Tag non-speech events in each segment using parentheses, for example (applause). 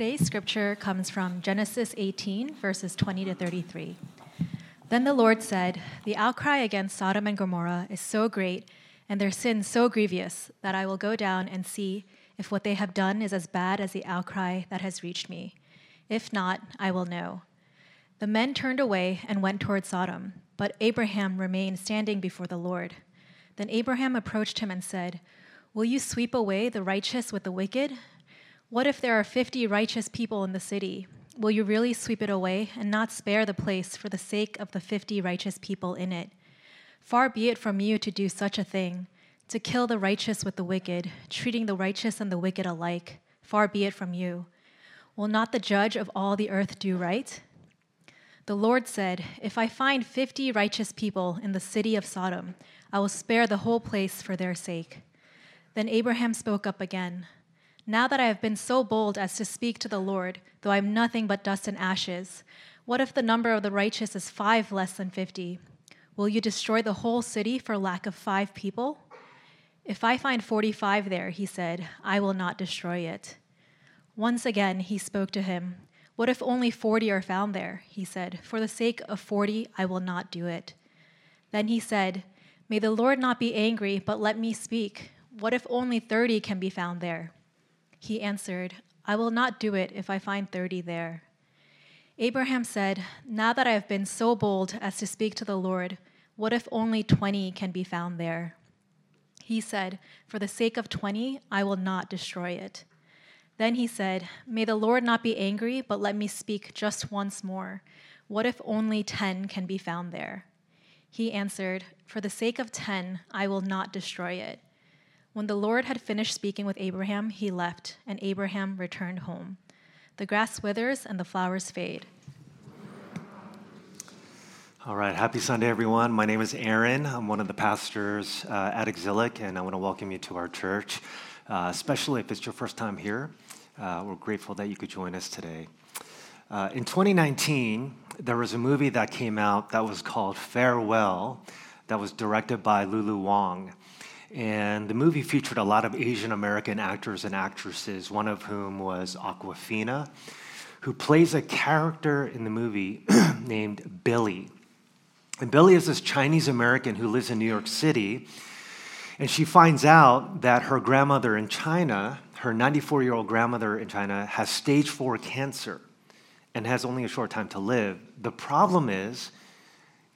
Today's scripture comes from Genesis 18, verses 20 to 33. Then the Lord said, The outcry against Sodom and Gomorrah is so great, and their sin so grievous, that I will go down and see if what they have done is as bad as the outcry that has reached me. If not, I will know. The men turned away and went toward Sodom, but Abraham remained standing before the Lord. Then Abraham approached him and said, Will you sweep away the righteous with the wicked? What if there are 50 righteous people in the city? Will you really sweep it away and not spare the place for the sake of the 50 righteous people in it? Far be it from you to do such a thing, to kill the righteous with the wicked, treating the righteous and the wicked alike. Far be it from you. Will not the judge of all the earth do right? The Lord said, If I find 50 righteous people in the city of Sodom, I will spare the whole place for their sake. Then Abraham spoke up again. Now that I have been so bold as to speak to the Lord, though I am nothing but dust and ashes, what if the number of the righteous is five less than fifty? Will you destroy the whole city for lack of five people? If I find forty five there, he said, I will not destroy it. Once again he spoke to him. What if only forty are found there? He said, For the sake of forty, I will not do it. Then he said, May the Lord not be angry, but let me speak. What if only thirty can be found there? He answered, I will not do it if I find thirty there. Abraham said, Now that I have been so bold as to speak to the Lord, what if only twenty can be found there? He said, For the sake of twenty, I will not destroy it. Then he said, May the Lord not be angry, but let me speak just once more. What if only ten can be found there? He answered, For the sake of ten, I will not destroy it. When the Lord had finished speaking with Abraham, he left, and Abraham returned home. The grass withers and the flowers fade. All right, happy Sunday, everyone. My name is Aaron. I'm one of the pastors uh, at Exilic, and I want to welcome you to our church, uh, especially if it's your first time here. Uh, we're grateful that you could join us today. Uh, in 2019, there was a movie that came out that was called Farewell, that was directed by Lulu Wang. And the movie featured a lot of Asian American actors and actresses, one of whom was Awkwafina, who plays a character in the movie (clears throat) named Billi. And Billi is this Chinese American who lives in New York City. And she finds out that her grandmother in China, her 94 year old grandmother in China, has stage four cancer and has only a short time to live. The problem is,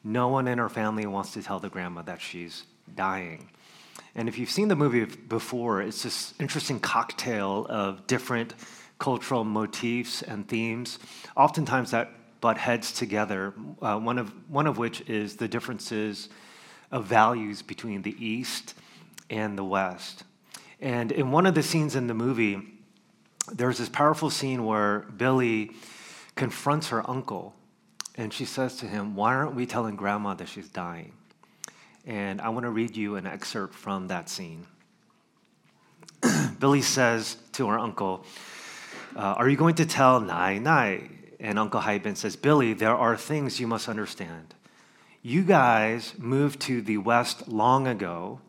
no one in her family wants to tell the grandma that she's dying. And if you've seen the movie before, it's this interesting cocktail of different cultural motifs and themes, oftentimes that butt heads together, uh, one, of, one of which is the differences of values between the East and the West. And in one of the scenes in the movie, there's this powerful scene where Billi confronts her uncle, and she says to him, Why aren't we telling grandma that she's dying? And I want to read you an excerpt from that scene. (clears throat) Billi says to her uncle, uh, Are you going to tell Nai Nai? And Uncle Haibin says, Billi, there are things you must understand. You guys moved to the West long ago.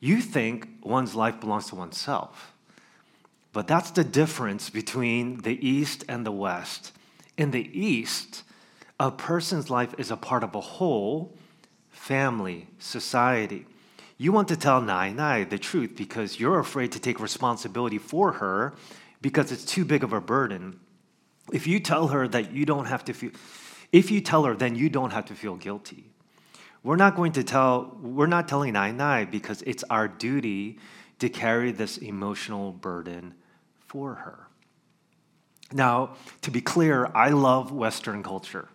You think one's life belongs to oneself. But that's the difference between the East and the West. In the East, a person's life is a part of a whole family, society. You want to tell Nai Nai the truth because you're afraid to take responsibility for her because it's too big of a burden. If you tell her that you don't have to feel, if you tell her, then you don't have to feel guilty. We're not going to tell, we're not telling Nai Nai because it's our duty to carry this emotional burden for her. Now, to be clear, I love Western culture.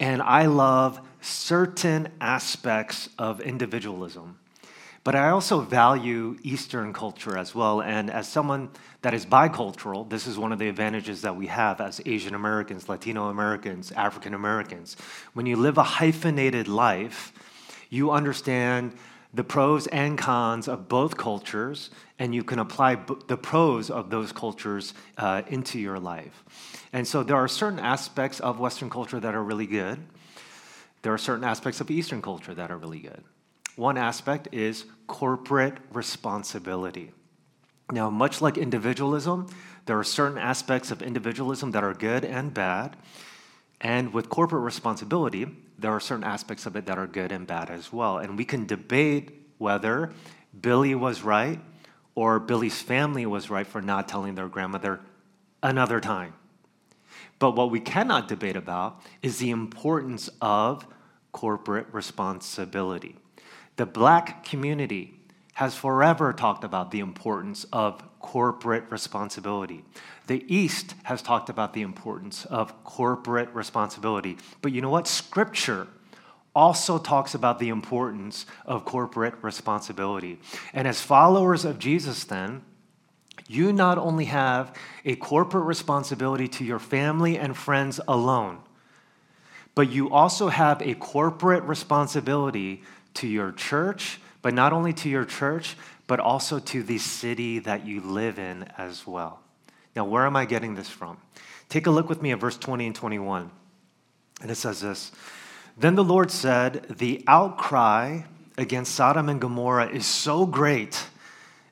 And I love certain aspects of individualism. But I also value Eastern culture as well. And as someone that is bicultural, this is one of the advantages that we have as Asian Americans, Latino Americans, African Americans. When you live a hyphenated life, you understand the pros and cons of both cultures, and you can apply b- the pros of those cultures uh, into your life. And so there are certain aspects of Western culture that are really good. There are certain aspects of Eastern culture that are really good. One aspect is corporate responsibility. Now, much like individualism, There are certain aspects of individualism that are good and bad. And with corporate responsibility, there are certain aspects of it that are good and bad as well. And we can debate whether Billi was right or Billi's family was right for not telling their grandmother another time. But what we cannot debate about is the importance of corporate responsibility. The black community has forever talked about the importance of corporate responsibility. The East has talked about the importance of corporate responsibility. But you know what? Scripture also talks about the importance of corporate responsibility. And as followers of Jesus, then, you not only have a corporate responsibility to your family and friends alone, but you also have a corporate responsibility to your church, but not only to your church, but also to the city that you live in as well. Now, where am I getting this from? Take a look with me at verse 20 and 21. And it says this Then the Lord said, The outcry against Sodom and Gomorrah is so great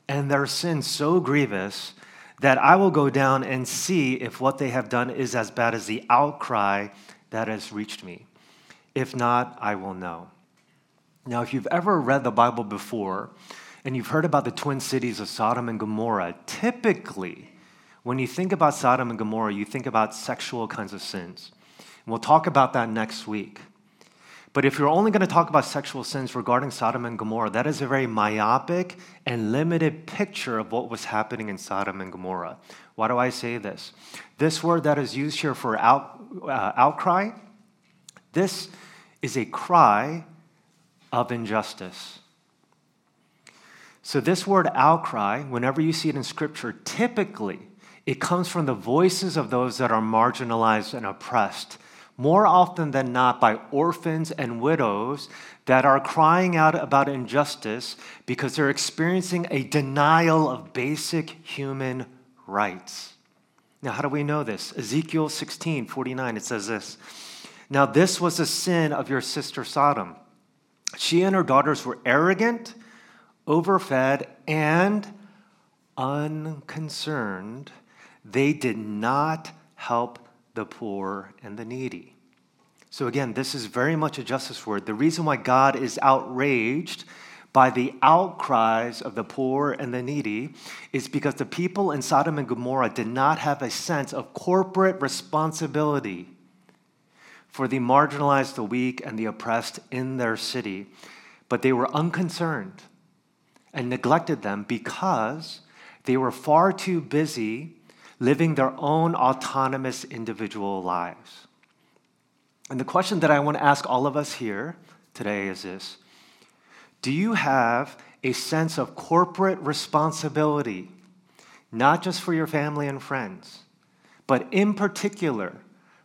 and their sin so grievous that I will go down and see if what they have done is as bad as the outcry that has reached me. If not, I will know. Now, if you've ever read the Bible before and you've heard about the twin cities of Sodom and Gomorrah, typically, when you think about Sodom and Gomorrah, you think about sexual kinds of sins. And we'll talk about that next week. But if you're only going to talk about sexual sins regarding Sodom and Gomorrah, that is a very myopic and limited picture of what was happening in Sodom and Gomorrah. Why do I say this? This word that is used here for out, uh, outcry, this is a cry of injustice. So, this word outcry, whenever you see it in Scripture, typically it comes from the voices of those that are marginalized and oppressed more often than not by orphans and widows that are crying out about injustice because they're experiencing a denial of basic human rights. Now, how do we know this? Ezekiel 16 49, it says this Now, this was a sin of your sister Sodom. She and her daughters were arrogant, overfed, and unconcerned. They did not help the poor, and the needy. So, again, this is very much a justice word. The reason why God is outraged by the outcries of the poor and the needy is because the people in Sodom and Gomorrah did not have a sense of corporate responsibility for the marginalized, the weak, and the oppressed in their city. But they were unconcerned and neglected them because they were far too busy living their own autonomous individual lives. And the question that I want to ask all of us here today is this Do you have a sense of corporate responsibility, not just for your family and friends, but in particular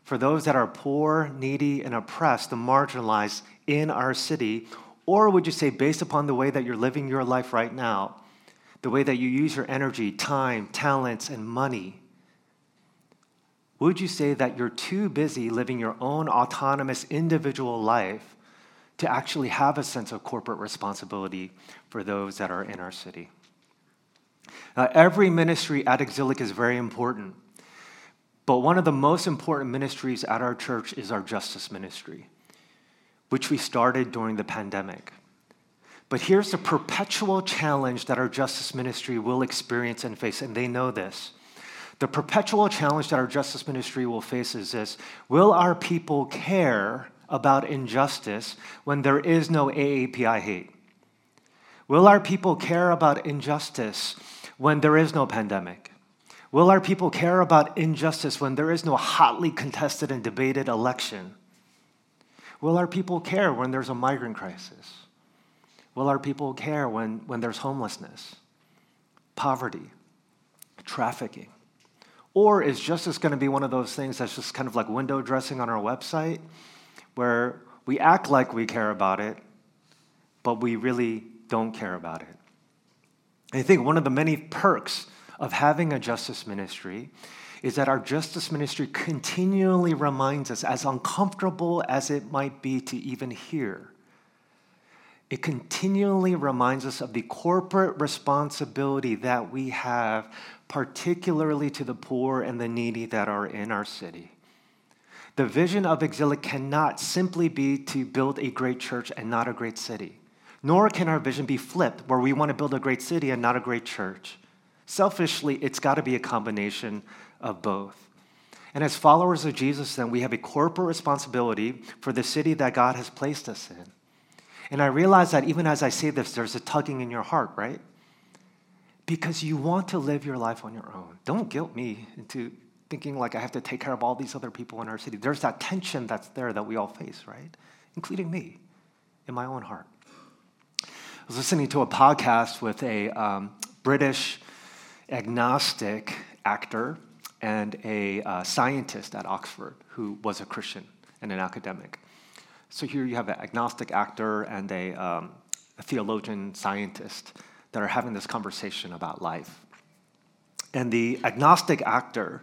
for those that are poor, needy, and oppressed, the marginalized in our city? Or would you say, based upon the way that you're living your life right now, the way that you use your energy, time, talents, and money, would you say that you're too busy living your own autonomous individual life to actually have a sense of corporate responsibility for those that are in our city? Now, every ministry at Exilic is very important, but one of the most important ministries at our church is our justice ministry, which we started during the pandemic. But here's the perpetual challenge that our justice ministry will experience and face, and they know this. The perpetual challenge that our justice ministry will face is this Will our people care about injustice when there is no AAPI hate? Will our people care about injustice when there is no pandemic? Will our people care about injustice when there is no hotly contested and debated election? Will our people care when there's a migrant crisis? Will our people care when, when there's homelessness, poverty, trafficking? Or is justice going to be one of those things that's just kind of like window dressing on our website where we act like we care about it, but we really don't care about it? I think one of the many perks of having a justice ministry is that our justice ministry continually reminds us, as uncomfortable as it might be to even hear, it continually reminds us of the corporate responsibility that we have particularly to the poor and the needy that are in our city. The vision of Exilic cannot simply be to build a great church and not a great city. Nor can our vision be flipped, where we want to build a great city and not a great church. Selfishly, it's got to be a combination of both. And as followers of Jesus, then, we have a corporate responsibility for the city that God has placed us in. And I realize that even as I say this, there's a tugging in your heart, right? Because you want to live your life on your own. Don't guilt me into thinking like I have to take care of all these other people in our city. There's that tension that's there that we all face, right? Including me in my own heart. I was listening to a podcast with a um, British agnostic actor and a uh, scientist at Oxford who was a Christian and an academic. So here you have an agnostic actor and a, um, a theologian scientist that are having this conversation about life. And the agnostic actor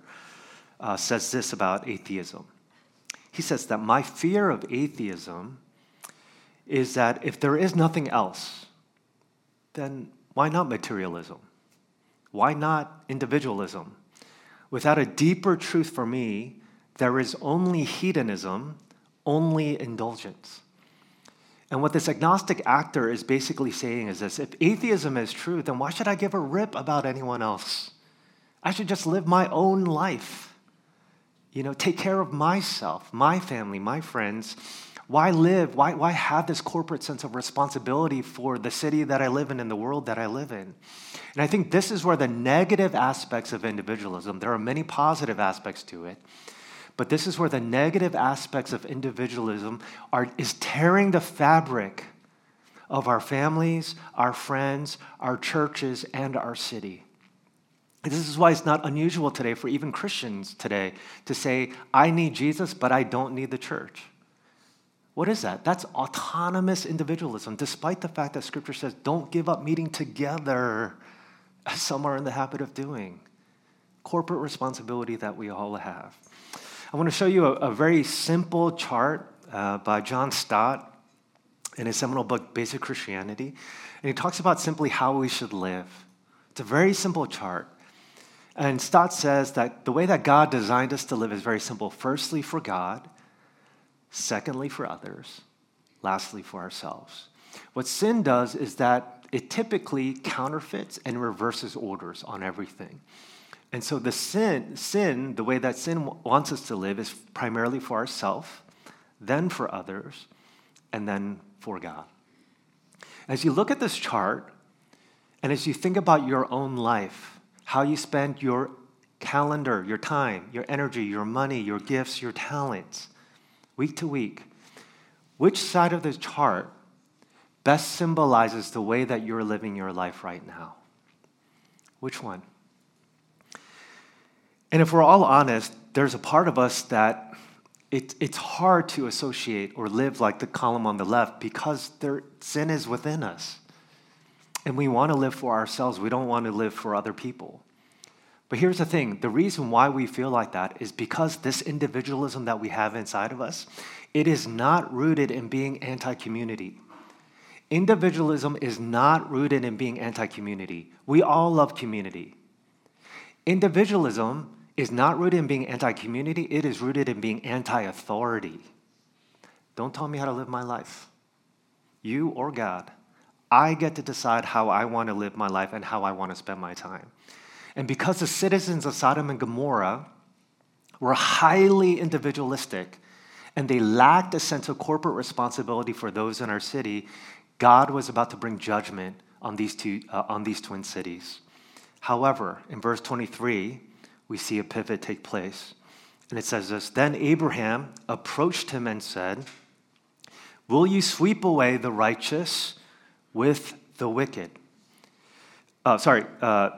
uh, says this about atheism. He says that my fear of atheism is that if there is nothing else, then why not materialism? Why not individualism? Without a deeper truth for me, there is only hedonism, only indulgence. And what this agnostic actor is basically saying is this if atheism is true, then why should I give a rip about anyone else? I should just live my own life. You know, take care of myself, my family, my friends. Why live? Why, why have this corporate sense of responsibility for the city that I live in and the world that I live in? And I think this is where the negative aspects of individualism, there are many positive aspects to it, but this is where the negative aspects of individualism are, is tearing the fabric of our families, our friends, our churches, and our city. This is why it's not unusual today for even Christians today to say, I need Jesus, but I don't need the church. What is that? That's autonomous individualism, despite the fact that Scripture says, don't give up meeting together, as some are in the habit of doing. Corporate responsibility that we all have. I want to show you a, a very simple chart uh, by John Stott in his seminal book, Basic Christianity. And he talks about simply how we should live. It's a very simple chart. And Stott says that the way that God designed us to live is very simple. Firstly, for God, secondly, for others, lastly, for ourselves. What sin does is that it typically counterfeits and reverses orders on everything. And so the sin, sin, the way that sin wants us to live is primarily for ourselves, then for others, and then for God. As you look at this chart, and as you think about your own life, how you spend your calendar, your time, your energy, your money, your gifts, your talents, week to week. Which side of the chart best symbolizes the way that you're living your life right now? Which one? And if we're all honest, there's a part of us that it, it's hard to associate or live like the column on the left because there, sin is within us. And we want to live for ourselves, we don't want to live for other people. But here's the thing the reason why we feel like that is because this individualism that we have inside of us, it is not rooted in being anti community. Individualism is not rooted in being anti community. We all love community. Individualism is not rooted in being anti community, it is rooted in being anti authority. Don't tell me how to live my life. You or God. I get to decide how I want to live my life and how I want to spend my time. And because the citizens of Sodom and Gomorrah were highly individualistic and they lacked a sense of corporate responsibility for those in our city, God was about to bring judgment on these, two, uh, on these twin cities. However, in verse 23, we see a pivot take place. And it says this Then Abraham approached him and said, Will you sweep away the righteous with the wicked? Uh, sorry, uh,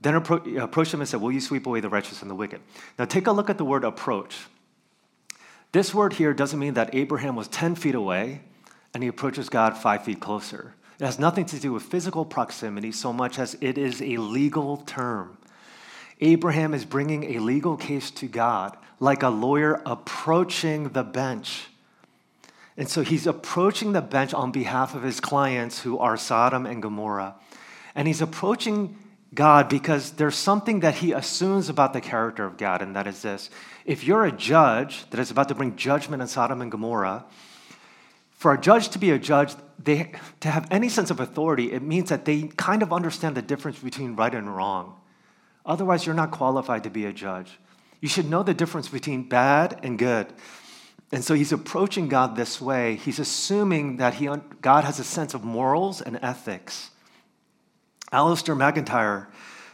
then appro- approached him and said, Will you sweep away the righteous and the wicked? Now take a look at the word approach. This word here doesn't mean that Abraham was 10 feet away and he approaches God five feet closer. It has nothing to do with physical proximity so much as it is a legal term. Abraham is bringing a legal case to God like a lawyer approaching the bench. And so he's approaching the bench on behalf of his clients who are Sodom and Gomorrah. And he's approaching God because there's something that he assumes about the character of God, and that is this. If you're a judge that is about to bring judgment on Sodom and Gomorrah, for a judge to be a judge, they, to have any sense of authority, it means that they kind of understand the difference between right and wrong. Otherwise, you're not qualified to be a judge. You should know the difference between bad and good. And so he's approaching God this way. He's assuming that he, God has a sense of morals and ethics. Alasdair MacIntyre,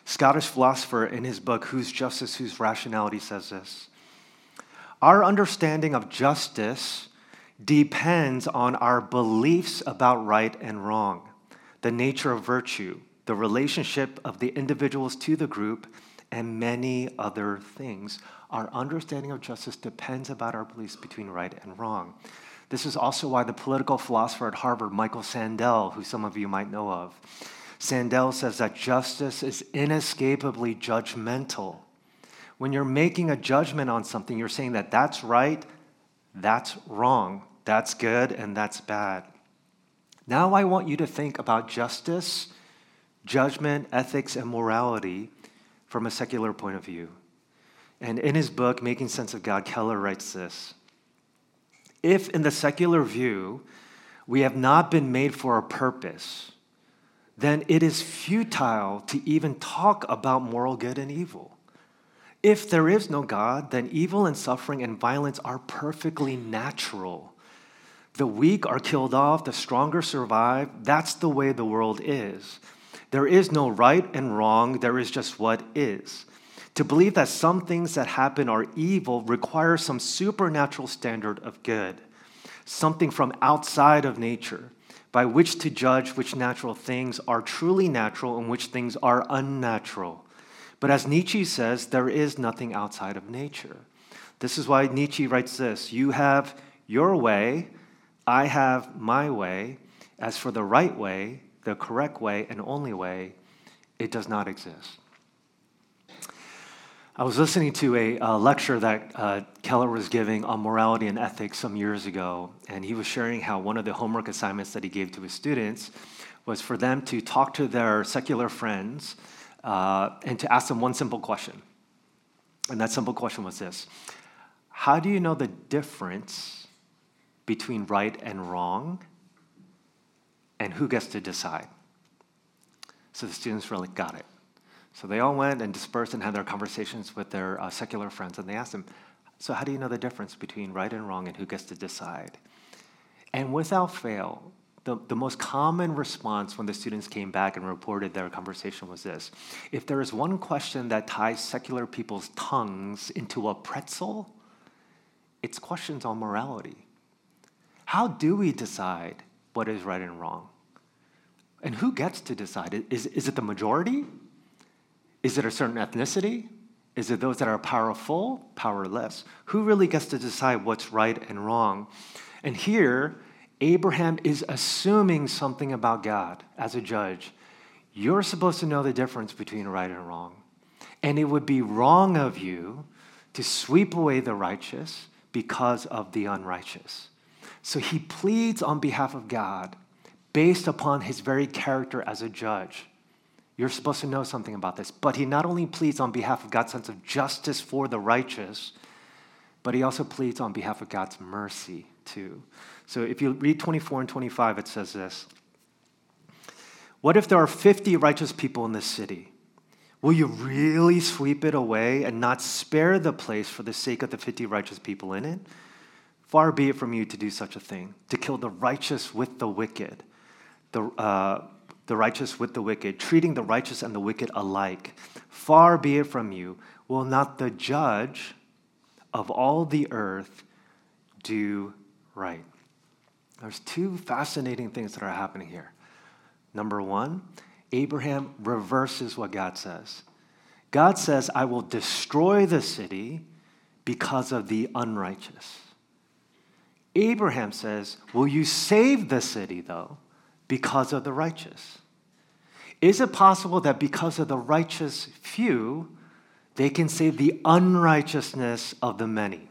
Scottish philosopher, in his book, Whose Justice, Whose Rationality, says this Our understanding of justice depends on our beliefs about right and wrong, the nature of virtue, the relationship of the individuals to the group, and many other things. Our understanding of justice depends about our beliefs between right and wrong. This is also why the political philosopher at Harvard, Michael Sandel, who some of you might know of, Sandel says that justice is inescapably judgmental. When you're making a judgment on something, you're saying that that's right, that's wrong, that's good, and that's bad. Now I want you to think about justice, judgment, ethics, and morality from a secular point of view. And in his book, Making Sense of God, Keller writes this If in the secular view we have not been made for a purpose, then it is futile to even talk about moral good and evil. If there is no God, then evil and suffering and violence are perfectly natural. The weak are killed off, the stronger survive. That's the way the world is. There is no right and wrong, there is just what is. To believe that some things that happen are evil requires some supernatural standard of good, something from outside of nature, by which to judge which natural things are truly natural and which things are unnatural. But as Nietzsche says, there is nothing outside of nature. This is why Nietzsche writes this You have your way, I have my way. As for the right way, the correct way, and only way, it does not exist. I was listening to a, lecture that uh, Keller was giving on morality and ethics some years ago, and he was sharing how one of the homework assignments that he gave to his students was for them to talk to their secular friends uh, and to ask them one simple question. And that simple question was this How do you know the difference between right and wrong, and who gets to decide? So the students really got it. So they all went and dispersed and had their conversations with their uh, secular friends, and they asked them, So, how do you know the difference between right and wrong and who gets to decide? And without fail, the, the most common response when the students came back and reported their conversation was this If there is one question that ties secular people's tongues into a pretzel, it's questions on morality. How do we decide what is right and wrong? And who gets to decide? Is, is it the majority? Is it a certain ethnicity? Is it those that are powerful, powerless? Who really gets to decide what's right and wrong? And here, Abraham is assuming something about God as a judge. You're supposed to know the difference between right and wrong. And it would be wrong of you to sweep away the righteous because of the unrighteous. So he pleads on behalf of God based upon his very character as a judge. You're supposed to know something about this. But he not only pleads on behalf of God's sense of justice for the righteous, but he also pleads on behalf of God's mercy too. So if you read 24 and 25, it says this What if there are 50 righteous people in this city? Will you really sweep it away and not spare the place for the sake of the 50 righteous people in it? Far be it from you to do such a thing, to kill the righteous with the wicked. The, uh, the righteous with the wicked, treating the righteous and the wicked alike. Far be it from you, will not the judge of all the earth do right? There's two fascinating things that are happening here. Number one, Abraham reverses what God says. God says, I will destroy the city because of the unrighteous. Abraham says, Will you save the city, though? because of the righteous? Is it possible that because of the righteous few, they can save the unrighteousness of the many?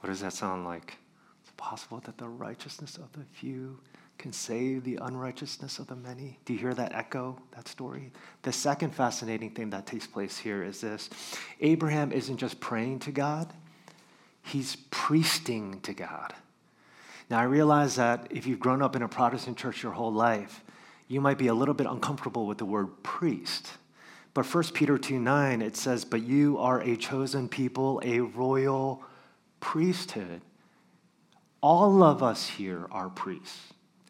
What does that sound like? It's possible that the righteousness of the few can save the unrighteousness of the many. Do you hear that echo, that story? The second fascinating thing that takes place here is this Abraham isn't just praying to God, he's priesting to God. Now, I realize that if you've grown up in a Protestant church your whole life, you might be a little bit uncomfortable with the word priest. But 1 Peter 2 9, it says, But you are a chosen people, a royal priesthood. All of us here are priests.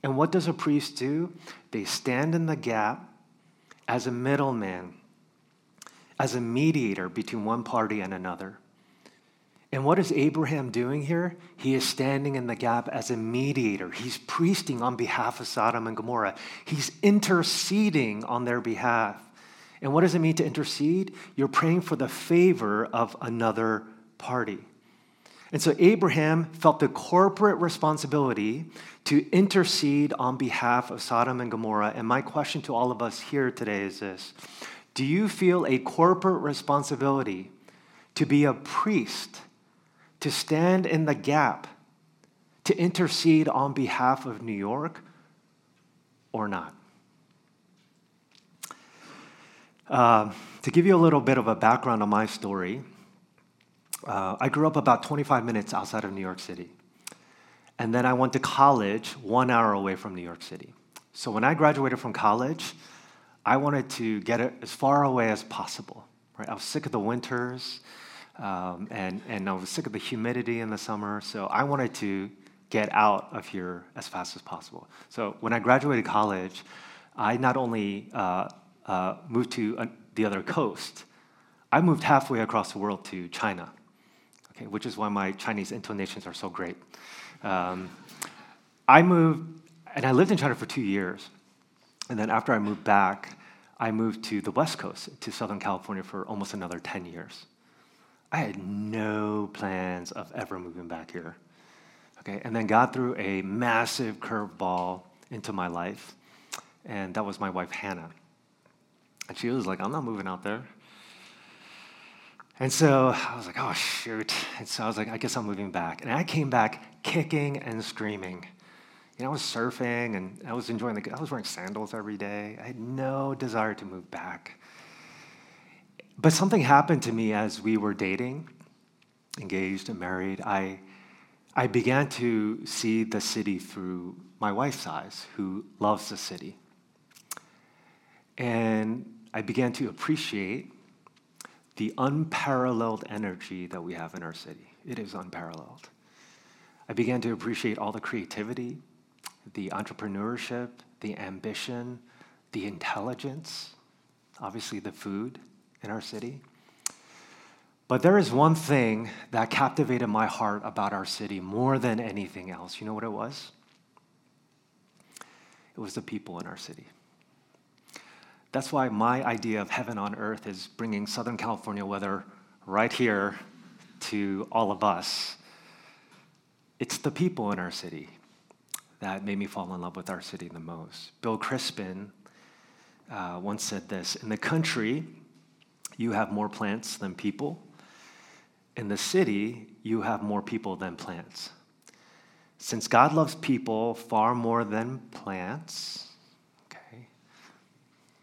And what does a priest do? They stand in the gap as a middleman, as a mediator between one party and another. And what is Abraham doing here? He is standing in the gap as a mediator. He's priesting on behalf of Sodom and Gomorrah. He's interceding on their behalf. And what does it mean to intercede? You're praying for the favor of another party. And so Abraham felt the corporate responsibility to intercede on behalf of Sodom and Gomorrah. And my question to all of us here today is this Do you feel a corporate responsibility to be a priest, to stand in the gap, to intercede on behalf of New York, or not? Uh, to give you a little bit of a background on my story, uh, I grew up about 25 minutes outside of New York City. And then I went to college one hour away from New York City. So when I graduated from college, I wanted to get it as far away as possible. Right? I was sick of the winters, um, and, and I was sick of the humidity in the summer. So I wanted to get out of here as fast as possible. So when I graduated college, I not only uh, uh, moved to uh, the other coast, I moved halfway across the world to China okay, which is why my Chinese intonations are so great. Um, I moved, and I lived in China for two years. And then after I moved back, I moved to the West Coast, to Southern California for almost another 10 years. I had no plans of ever moving back here. Okay, and then God threw a massive curveball into my life, and that was my wife Hannah. And she was like, I'm not moving out there. And so I was like, oh, shoot. And so I was like, I guess I'm moving back. And I came back kicking and screaming. You know, I was surfing and I was enjoying the, I was wearing sandals every day. I had no desire to move back. But something happened to me as we were dating, engaged and married. I, I began to see the city through my wife's eyes, who loves the city. And I began to appreciate the unparalleled energy that we have in our city. It is unparalleled. I began to appreciate all the creativity, the entrepreneurship, the ambition, the intelligence, obviously, the food in our city. But there is one thing that captivated my heart about our city more than anything else. You know what it was? It was the people in our city. That's why my idea of heaven on earth is bringing Southern California weather right here to all of us. It's the people in our city that made me fall in love with our city the most. Bill Crispin uh, once said this In the country, you have more plants than people. In the city, you have more people than plants. Since God loves people far more than plants, okay,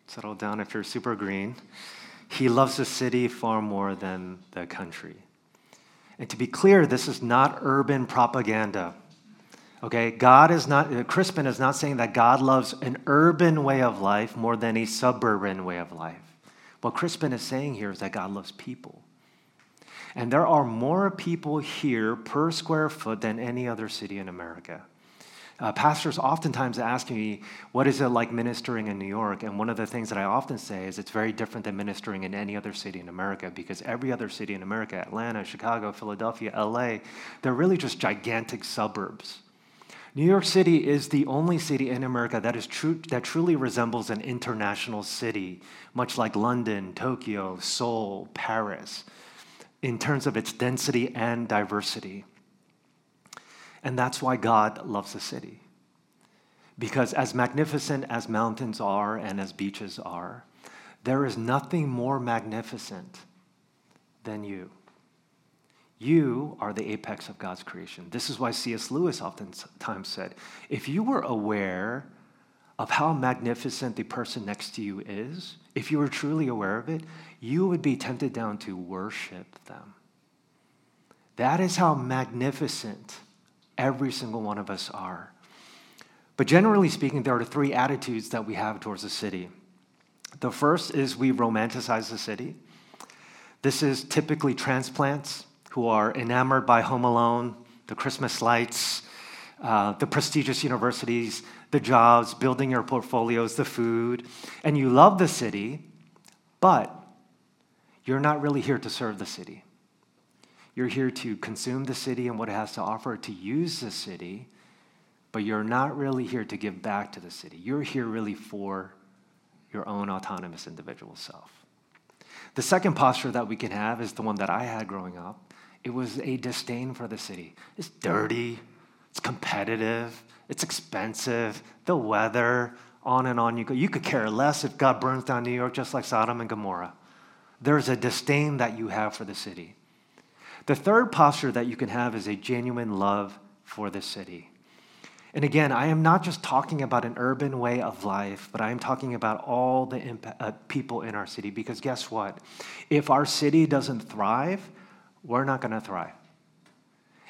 settle down if you're super green. He loves the city far more than the country. And to be clear, this is not urban propaganda. Okay, God is not, uh, Crispin is not saying that God loves an urban way of life more than a suburban way of life. What Crispin is saying here is that God loves people. And there are more people here per square foot than any other city in America. Uh, pastors oftentimes ask me, What is it like ministering in New York? And one of the things that I often say is it's very different than ministering in any other city in America because every other city in America, Atlanta, Chicago, Philadelphia, LA, they're really just gigantic suburbs. New York City is the only city in America that, is true, that truly resembles an international city, much like London, Tokyo, Seoul, Paris, in terms of its density and diversity. And that's why God loves the city. Because as magnificent as mountains are and as beaches are, there is nothing more magnificent than you. You are the apex of God's creation. This is why C.S. Lewis oftentimes said if you were aware of how magnificent the person next to you is, if you were truly aware of it, you would be tempted down to worship them. That is how magnificent every single one of us are. But generally speaking, there are three attitudes that we have towards the city. The first is we romanticize the city. This is typically transplants who are enamored by Home Alone, the Christmas lights, uh, the prestigious universities, the jobs, building your portfolios, the food, and you love the city, but you're not really here to serve the city. You're here to consume the city and what it has to offer, to use the city, but you're not really here to give back to the city. You're here really for your own autonomous individual self. The second posture that we can have is the one that I had growing up. It was a disdain for the city. It's dirty, it's competitive, it's expensive, the weather, on and on you go. You could care less if God burns down New York just like Sodom and Gomorrah. There's a disdain that you have for the city. The third posture that you can have is a genuine love for the city. And again, I am not just talking about an urban way of life, but I am talking about all the impact, uh, people in our city. Because guess what? If our city doesn't thrive, we're not going to thrive.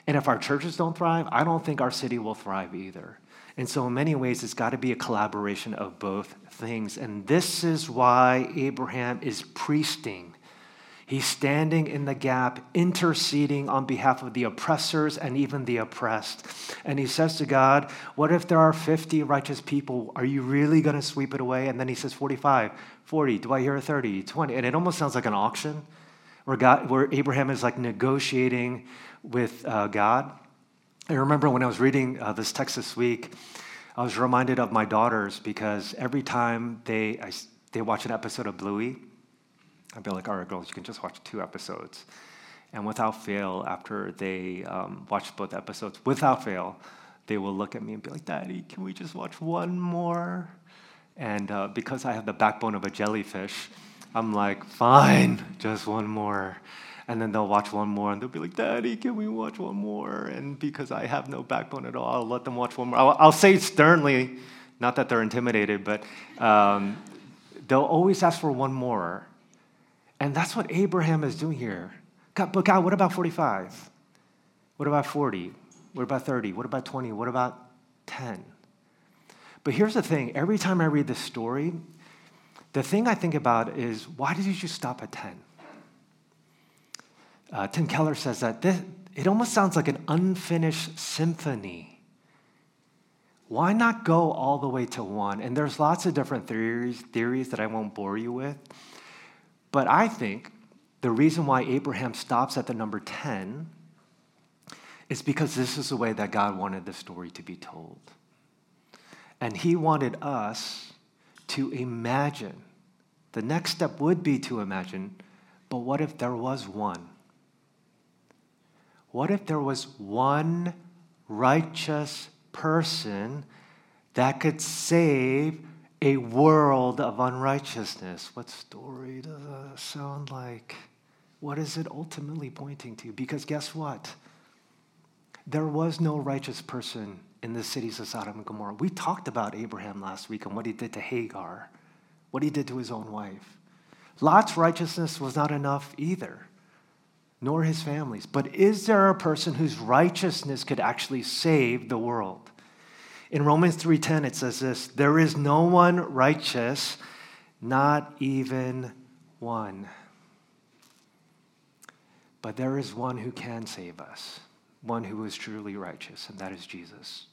And if our churches don't thrive, I don't think our city will thrive either. And so, in many ways, it's got to be a collaboration of both things. And this is why Abraham is priesting He's standing in the gap, interceding on behalf of the oppressors and even the oppressed. And he says to God, What if there are 50 righteous people? Are you really going to sweep it away? And then he says, 45, 40. Do I hear a 30, 20? And it almost sounds like an auction where, God, where Abraham is like negotiating with uh, God. I remember when I was reading uh, this text this week, I was reminded of my daughters because every time they, I, they watch an episode of Bluey, I'd be like, all right, girls, you can just watch two episodes. And without fail, after they um, watch both episodes, without fail, they will look at me and be like, Daddy, can we just watch one more? And uh, because I have the backbone of a jellyfish, I'm like, fine, just one more. And then they'll watch one more and they'll be like, Daddy, can we watch one more? And because I have no backbone at all, I'll let them watch one more. I'll, I'll say it sternly, not that they're intimidated, but um, they'll always ask for one more. And that's what Abraham is doing here. God, but God, what about 45? What about 40? What about 30? What about 20? What about 10? But here's the thing every time I read this story, the thing I think about is why did you just stop at 10? Uh, Tim Keller says that this, it almost sounds like an unfinished symphony. Why not go all the way to one? And there's lots of different theories, theories that I won't bore you with. But I think the reason why Abraham stops at the number 10 is because this is the way that God wanted the story to be told. And he wanted us to imagine. The next step would be to imagine, but what if there was one? What if there was one righteous person that could save a world of unrighteousness. What story does that sound like? What is it ultimately pointing to? Because guess what? There was no righteous person in the cities of Sodom and Gomorrah. We talked about Abraham last week and what he did to Hagar, what he did to his own wife. Lot's righteousness was not enough either, nor his family's. But is there a person whose righteousness could actually save the world? In Romans 3:10 it says this, there is no one righteous, not even one. But there is one who can save us, one who is truly righteous, and that is Jesus.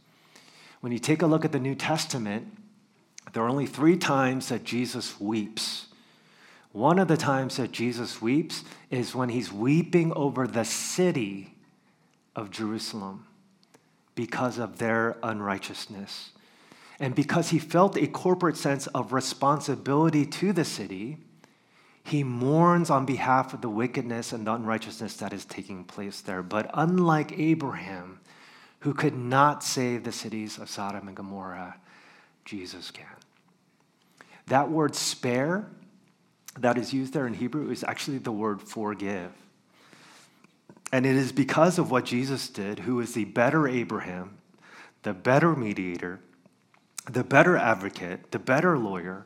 When you take a look at the New Testament, there are only three times that Jesus weeps. One of the times that Jesus weeps is when he's weeping over the city of Jerusalem because of their unrighteousness. And because he felt a corporate sense of responsibility to the city, he mourns on behalf of the wickedness and the unrighteousness that is taking place there. But unlike Abraham, who could not save the cities of Sodom and Gomorrah, Jesus can. That word spare that is used there in Hebrew is actually the word forgive. And it is because of what Jesus did, who is the better Abraham, the better mediator, the better advocate, the better lawyer,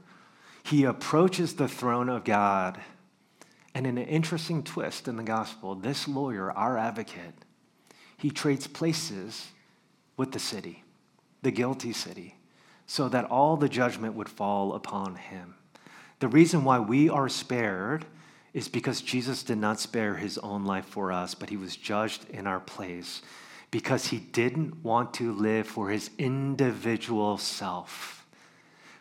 he approaches the throne of God. And in an interesting twist in the gospel, this lawyer, our advocate, he trades places with the city, the guilty city, so that all the judgment would fall upon him. The reason why we are spared is because Jesus did not spare his own life for us, but he was judged in our place because he didn't want to live for his individual self,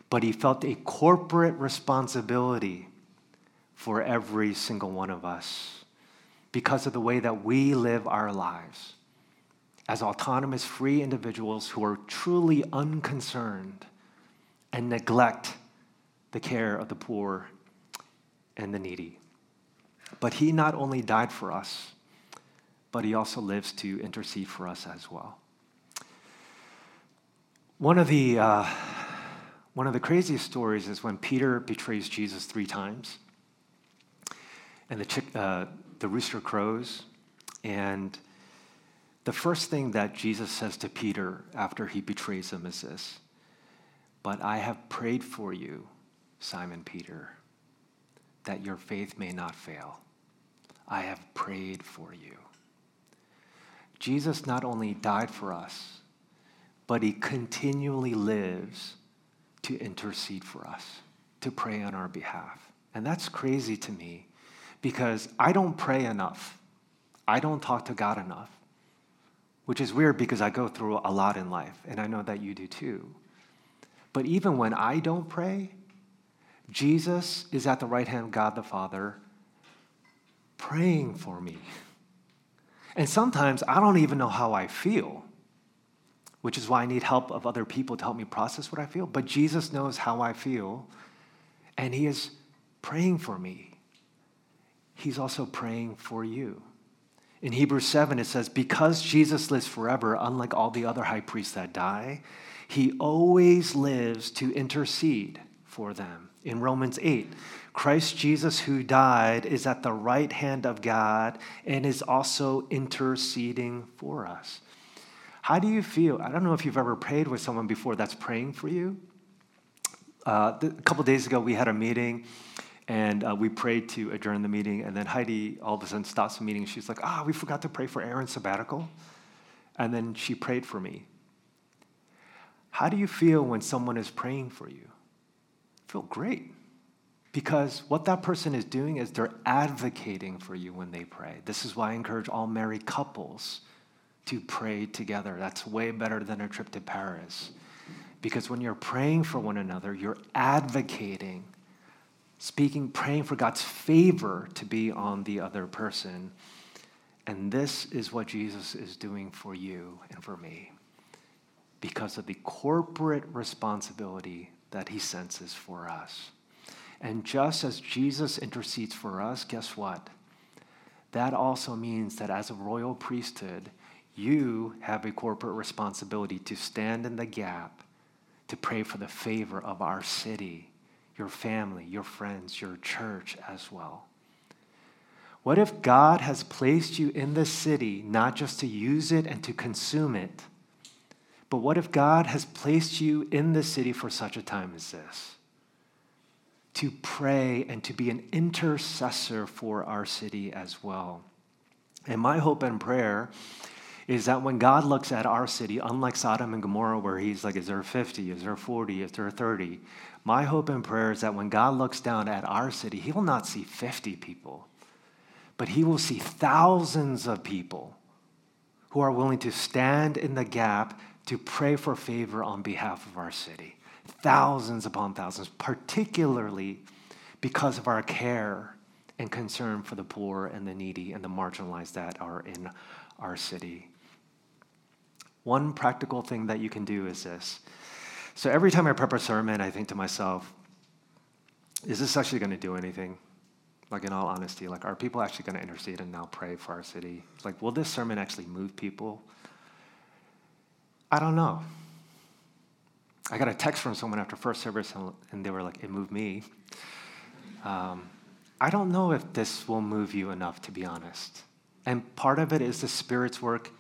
but he felt a corporate responsibility for every single one of us because of the way that we live our lives as autonomous, free individuals who are truly unconcerned and neglect the care of the poor and the needy. But he not only died for us, but he also lives to intercede for us as well. One of the, uh, one of the craziest stories is when Peter betrays Jesus three times, and the, chick, uh, the rooster crows, and the first thing that Jesus says to Peter after he betrays him is this But I have prayed for you, Simon Peter, that your faith may not fail. I have prayed for you. Jesus not only died for us, but he continually lives to intercede for us, to pray on our behalf. And that's crazy to me because I don't pray enough. I don't talk to God enough which is weird because I go through a lot in life, and I know that you do too. But even when I don't pray, Jesus is at the right hand of God the Father praying for me. And sometimes I don't even know how I feel, which is why I need help of other people to help me process what I feel. But Jesus knows how I feel, and He is praying for me. He's also praying for you. In Hebrews 7, it says, Because Jesus lives forever, unlike all the other high priests that die, he always lives to intercede for them. In Romans 8, Christ Jesus, who died, is at the right hand of God and is also interceding for us. How do you feel? I don't know if you've ever prayed with someone before that's praying for you. Uh, a couple days ago, we had a meeting and uh, we prayed to adjourn the meeting. And then Heidi all of a sudden stops the meeting. She's like, ah, we forgot to pray for Aaron's sabbatical. And then she prayed for me. How do you feel when someone is praying for you? I feel great. Because what that person is doing is they're advocating for you when they pray. This is why I encourage all married couples to pray together. That's way better than a trip to Paris. Because when you're praying for one another, you're advocating speaking, praying for God's favor to be on the other person. And this is what Jesus is doing for you and for me because of the corporate responsibility that he senses for us. And just as Jesus intercedes for us, guess what? That also means that as a royal priesthood, you have a corporate responsibility to stand in the gap to pray for the favor of our city your family, your friends, your church as well? What if God has placed you in this city not just to use it and to consume it, but what if God has placed you in this city for such a time as this? To pray and to be an intercessor for our city as well. And my hope and prayer is that when God looks at our city, unlike Sodom and Gomorrah, where he's like, is there 50, is there 40, is there 30? My hope and prayer is that when God looks down at our city, he will not see 50 people, but he will see thousands of people who are willing to stand in the gap to pray for favor on behalf of our city. Thousands upon thousands, particularly because of our care and concern for the poor and the needy and the marginalized that are in our city. One practical thing that you can do is this. So every time I prep a sermon, I think to myself, is this actually going to do anything? Like, in all honesty, like, are people actually going to intercede and now pray for our city? Like, will this sermon actually move people? I don't know. I got a text from someone after first service, and they were like, it moved me. Um, I don't know if this will move you enough, to be honest. And part of it is the Spirit's work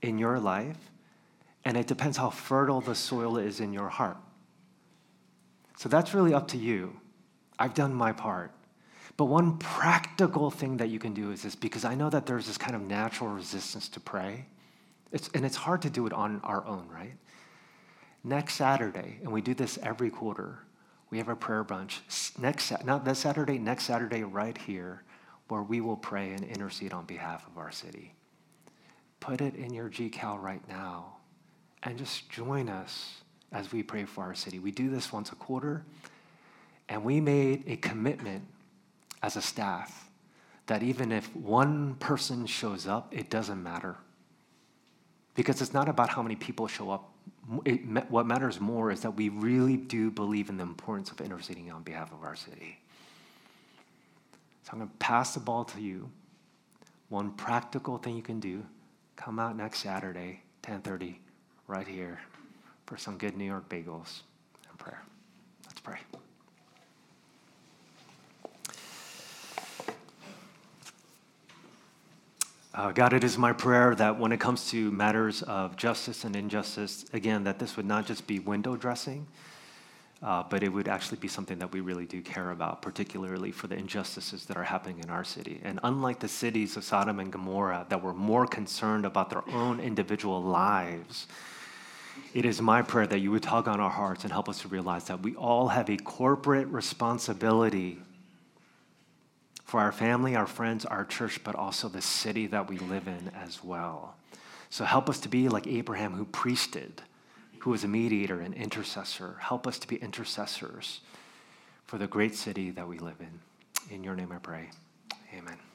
in your life, and it depends how fertile the soil is in your heart. So that's really up to you. I've done my part. But one practical thing that you can do is this because I know that there's this kind of natural resistance to pray. It's, and it's hard to do it on our own, right? Next Saturday, and we do this every quarter, we have a prayer bunch. Next, not this Saturday, next Saturday, right here, where we will pray and intercede on behalf of our city. Put it in your GCal right now and just join us as we pray for our city. We do this once a quarter, and we made a commitment as a staff that even if one person shows up, it doesn't matter. Because it's not about how many people show up. It, what matters more is that we really do believe in the importance of interceding on behalf of our city. So I'm going to pass the ball to you. One practical thing you can do, come out next Saturday, 10:30, right here, for some good New York bagels and prayer. Let's pray. Uh, God, it is my prayer that when it comes to matters of justice and injustice, again, that this would not just be window dressing, uh, but it would actually be something that we really do care about, particularly for the injustices that are happening in our city. And unlike the cities of Sodom and Gomorrah that were more concerned about their own individual lives, it is my prayer that you would tug on our hearts and help us to realize that we all have a corporate responsibility for our family, our friends, our church, but also the city that we live in as well. So help us to be like Abraham who priested who was a mediator and intercessor. Help us to be intercessors for the great city that we live in. In your name I pray. Amen.